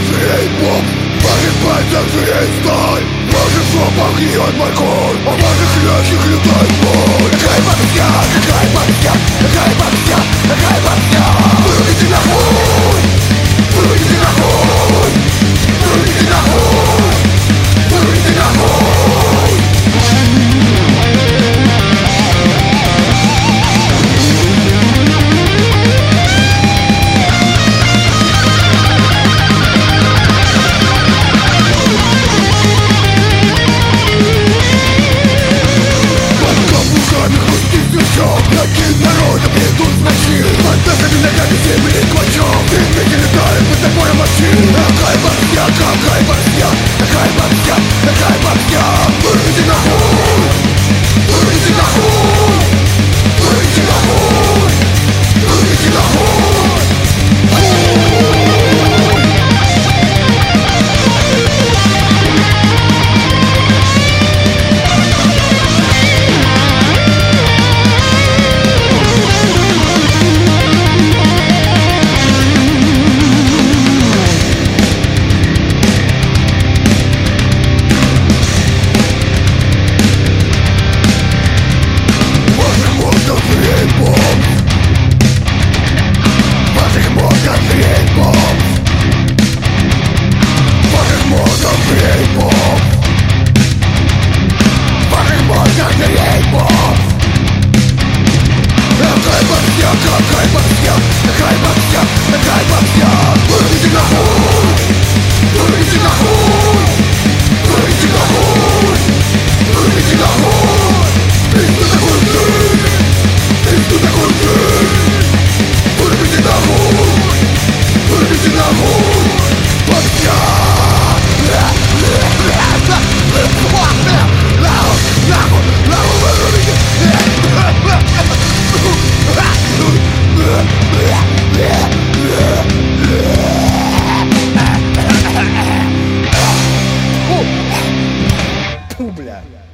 зверей Бог Погибает за зверей стай Ваших слов погниет мой кор А ваших легких летает боль Кайф от всех, кайф от всех Ματιά, πουρίζει να χούν, πουρίζει να χούν все, нехай во всем, нехай во всем Bubla.